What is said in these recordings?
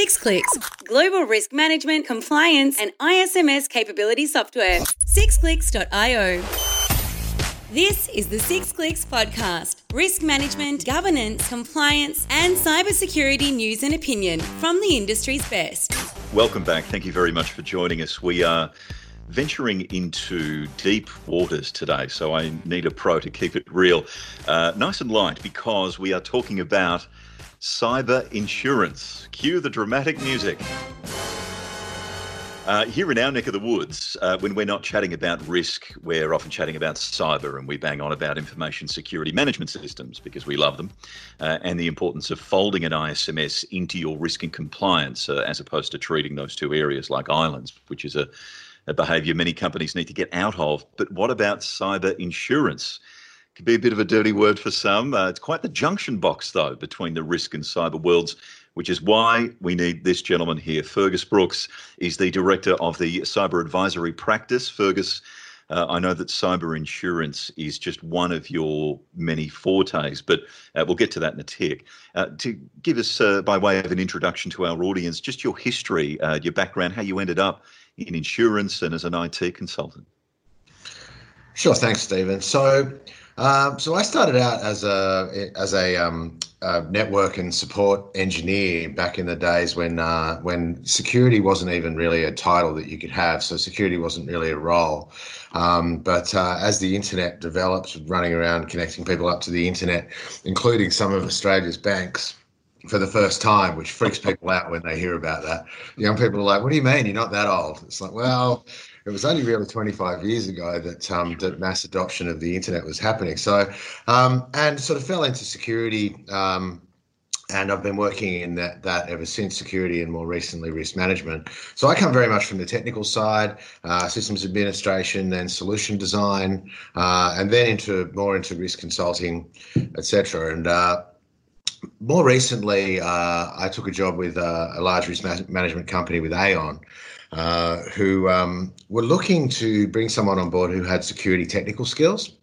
Six Clicks, global risk management, compliance, and ISMS capability software. Sixclicks.io. This is the Six Clicks podcast risk management, governance, compliance, and cybersecurity news and opinion from the industry's best. Welcome back. Thank you very much for joining us. We are venturing into deep waters today, so I need a pro to keep it real, uh, nice and light, because we are talking about cyber insurance. Cue the dramatic music. Uh, here in our neck of the woods, uh, when we're not chatting about risk, we're often chatting about cyber and we bang on about information security management systems because we love them uh, and the importance of folding an ISMS into your risk and compliance uh, as opposed to treating those two areas like islands, which is a, a behavior many companies need to get out of. But what about cyber insurance? Could be a bit of a dirty word for some. Uh, it's quite the junction box, though, between the risk and cyber worlds which is why we need this gentleman here. Fergus Brooks is the director of the cyber advisory practice. Fergus, uh, I know that cyber insurance is just one of your many fortes, but uh, we'll get to that in a tick. Uh, to give us, uh, by way of an introduction to our audience, just your history, uh, your background, how you ended up in insurance and as an IT consultant. Sure, thanks, Stephen. So, um, so I started out as a as a, um, a, network and support engineer back in the days when uh, when security wasn't even really a title that you could have. So security wasn't really a role. Um, but uh, as the internet developed, running around connecting people up to the internet, including some of Australia's banks for the first time, which freaks people out when they hear about that. Young people are like, "What do you mean? You're not that old?" It's like, well, it was only really 25 years ago that um, that mass adoption of the internet was happening. So, um, and sort of fell into security. Um, and I've been working in that that ever since security and more recently risk management. So I come very much from the technical side, uh, systems administration, then solution design, uh, and then into more into risk consulting, etc. And uh, more recently, uh, I took a job with uh, a large risk management company with Aon, uh, who um, were looking to bring someone on board who had security technical skills.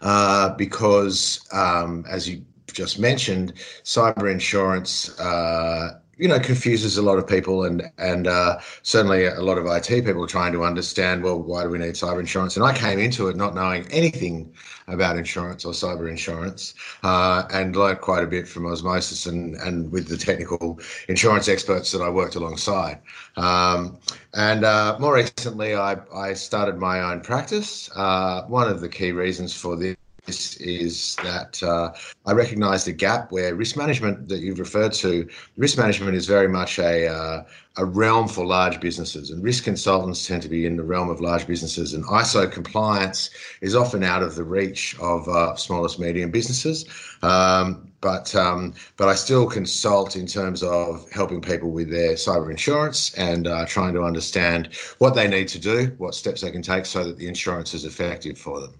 Uh, because, um, as you just mentioned, cyber insurance uh, you know confuses a lot of people and and uh, certainly a lot of IT people trying to understand well why do we need cyber insurance? And I came into it not knowing anything about insurance or cyber insurance uh, and learned quite a bit from osmosis and and with the technical insurance experts that I worked alongside. Um, and uh, more recently I I started my own practice. Uh, one of the key reasons for this this is that uh, I recognise the gap where risk management that you've referred to, risk management is very much a, uh, a realm for large businesses, and risk consultants tend to be in the realm of large businesses, and ISO compliance is often out of the reach of uh, smallest medium businesses. Um, but um, but I still consult in terms of helping people with their cyber insurance and uh, trying to understand what they need to do, what steps they can take, so that the insurance is effective for them.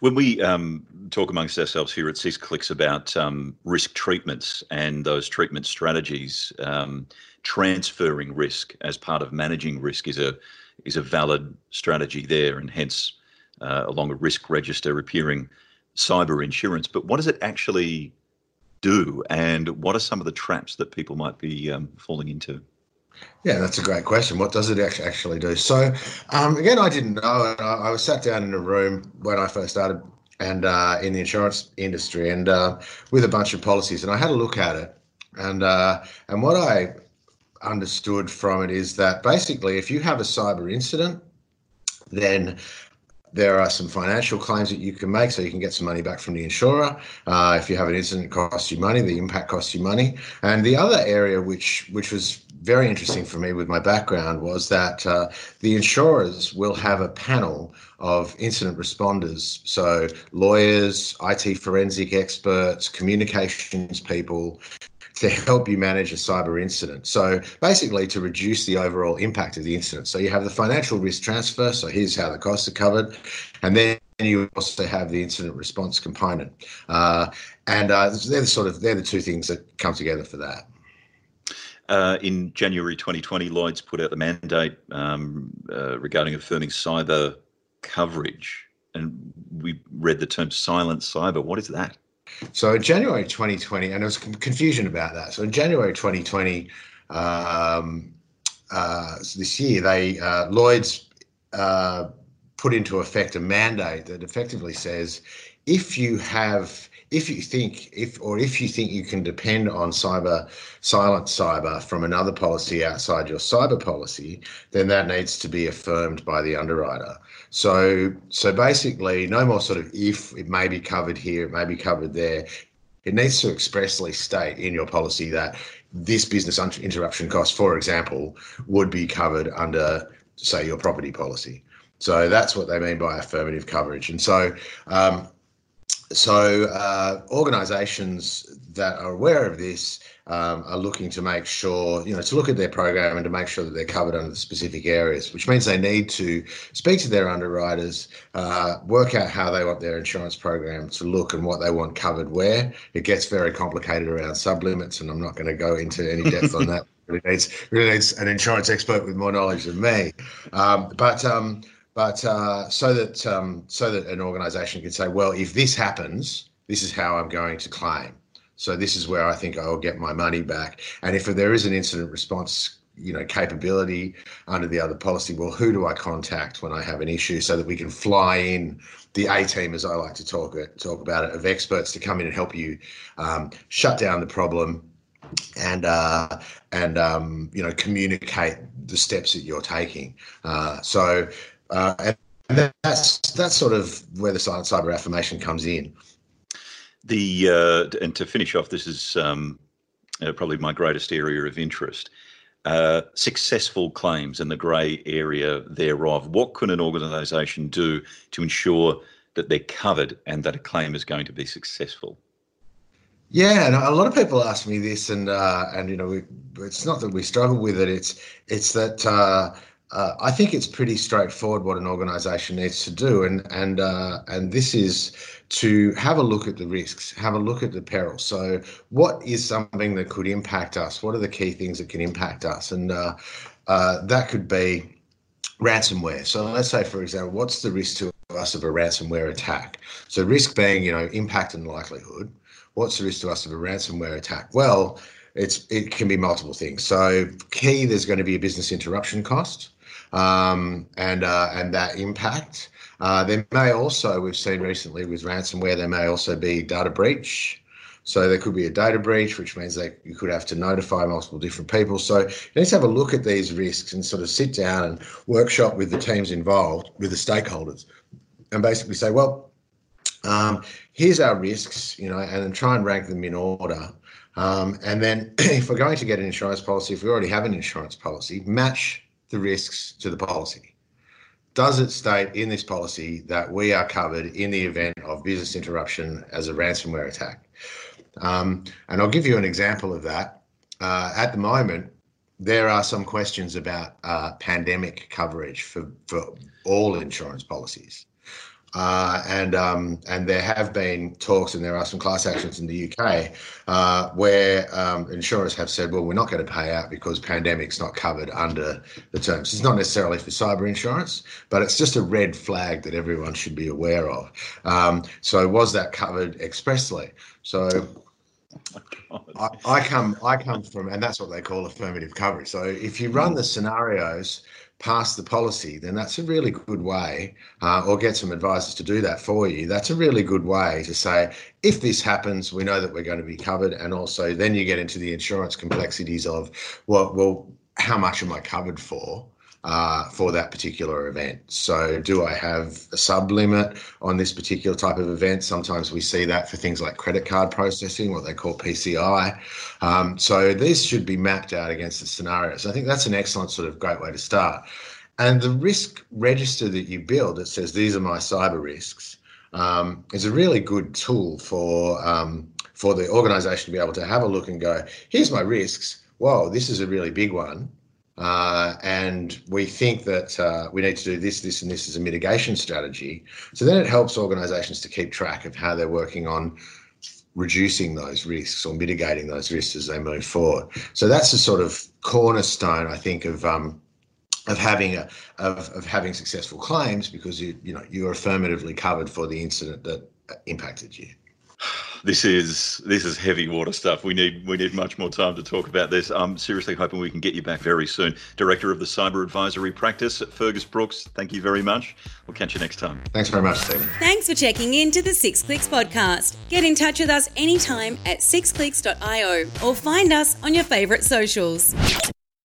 When we um, talk amongst ourselves here at Six Clicks about um, risk treatments and those treatment strategies, um, transferring risk as part of managing risk is a is a valid strategy there, and hence uh, along a risk register appearing cyber insurance. But what does it actually do, and what are some of the traps that people might be um, falling into? Yeah, that's a great question. What does it actually do? So, um, again, I didn't know. I, I, was sat down in a room when I first started and uh, in the insurance industry and uh, with a bunch of policies, and I had a look at it. And uh, and what I understood from it is that basically, if you have a cyber incident, then there are some financial claims that you can make, so you can get some money back from the insurer. Uh, if you have an incident costs you money, the impact costs you money. And the other area, which which was very interesting for me with my background, was that uh, the insurers will have a panel of incident responders, so lawyers, IT forensic experts, communications people, to help you manage a cyber incident. So basically, to reduce the overall impact of the incident. So you have the financial risk transfer. So here's how the costs are covered, and then you also have the incident response component. Uh, and uh, they're the sort of they're the two things that come together for that. Uh, in January 2020, Lloyd's put out the mandate um, uh, regarding affirming cyber coverage, and we read the term silent cyber. What is that? So in January 2020, and there was confusion about that. So in January 2020, um, uh, this year, they uh, Lloyd's uh, put into effect a mandate that effectively says if you have if you think if or if you think you can depend on cyber silent cyber from another policy outside your cyber policy then that needs to be affirmed by the underwriter. So so basically no more sort of if it may be covered here it may be covered there. It needs to expressly state in your policy that this business interruption cost for example would be covered under say your property policy so that's what they mean by affirmative coverage and so um, so uh, organisations that are aware of this um, are looking to make sure, you know, to look at their program and to make sure that they're covered under the specific areas, which means they need to speak to their underwriters, uh, work out how they want their insurance program to look and what they want covered where. It gets very complicated around sublimits, and I'm not going to go into any depth on that. Really needs really needs an insurance expert with more knowledge than me. Um, but um, but uh, so that um, so that an organisation can say, well, if this happens, this is how I'm going to claim. So this is where I think I'll get my money back. And if there is an incident response, you know, capability under the other policy, well, who do I contact when I have an issue so that we can fly in the A team, as I like to talk talk about it, of experts to come in and help you um, shut down the problem and uh, and um, you know communicate the steps that you're taking. Uh, so uh, and that's that's sort of where the silent cyber affirmation comes in. The uh, and to finish off, this is um, uh, probably my greatest area of interest. Uh, successful claims and the grey area thereof. What can an organisation do to ensure that they're covered and that a claim is going to be successful? Yeah, and a lot of people ask me this, and uh, and you know, we, it's not that we struggle with it. It's it's that uh, uh, I think it's pretty straightforward what an organisation needs to do, and and uh, and this is to have a look at the risks, have a look at the perils. So, what is something that could impact us? What are the key things that can impact us? And uh, uh that could be ransomware. So, let's say, for example, what's the risk to us of a ransomware attack? So, risk being you know impact and likelihood. What's the risk to us of a ransomware attack? Well, it's it can be multiple things. So, key, there's going to be a business interruption cost um, and uh, and that impact. Uh, there may also, we've seen recently with ransomware, there may also be data breach. So there could be a data breach, which means that you could have to notify multiple different people. So you need to have a look at these risks and sort of sit down and workshop with the teams involved, with the stakeholders, and basically say, well, um, here's our risks, you know, and then try and rank them in order. Um, and then if we're going to get an insurance policy, if we already have an insurance policy, match the risks to the policy. Does it state in this policy that we are covered in the event of business interruption as a ransomware attack? Um, and I'll give you an example of that. Uh, at the moment, there are some questions about uh, pandemic coverage for, for all insurance policies. Uh, and um, and there have been talks, and there are some class actions in the UK uh, where um, insurers have said, "Well, we're not going to pay out because pandemic's not covered under the terms." It's not necessarily for cyber insurance, but it's just a red flag that everyone should be aware of. Um, so, was that covered expressly? So. I, I come I come from and that's what they call affirmative coverage. So if you run the scenarios pass the policy, then that's a really good way, uh, or get some advisors to do that for you. That's a really good way to say, if this happens, we know that we're going to be covered. And also, then you get into the insurance complexities of, well, well, how much am I covered for? Uh, for that particular event. So, do I have a sub limit on this particular type of event? Sometimes we see that for things like credit card processing, what they call PCI. Um, so, these should be mapped out against the scenarios. I think that's an excellent sort of great way to start. And the risk register that you build that says these are my cyber risks um, is a really good tool for um, for the organisation to be able to have a look and go, here's my risks. Whoa, this is a really big one. Uh, and we think that uh, we need to do this, this, and this as a mitigation strategy. So then it helps organisations to keep track of how they're working on reducing those risks or mitigating those risks as they move forward. So that's a sort of cornerstone, I think, of um, of having a of, of having successful claims because you you know you're affirmatively covered for the incident that impacted you. This is this is heavy water stuff. We need we need much more time to talk about this. I'm seriously hoping we can get you back very soon. Director of the Cyber Advisory Practice, at Fergus Brooks. Thank you very much. We'll catch you next time. Thanks very much, Stephen. Thanks for checking in to the Six Clicks podcast. Get in touch with us anytime at sixclicks.io or find us on your favourite socials.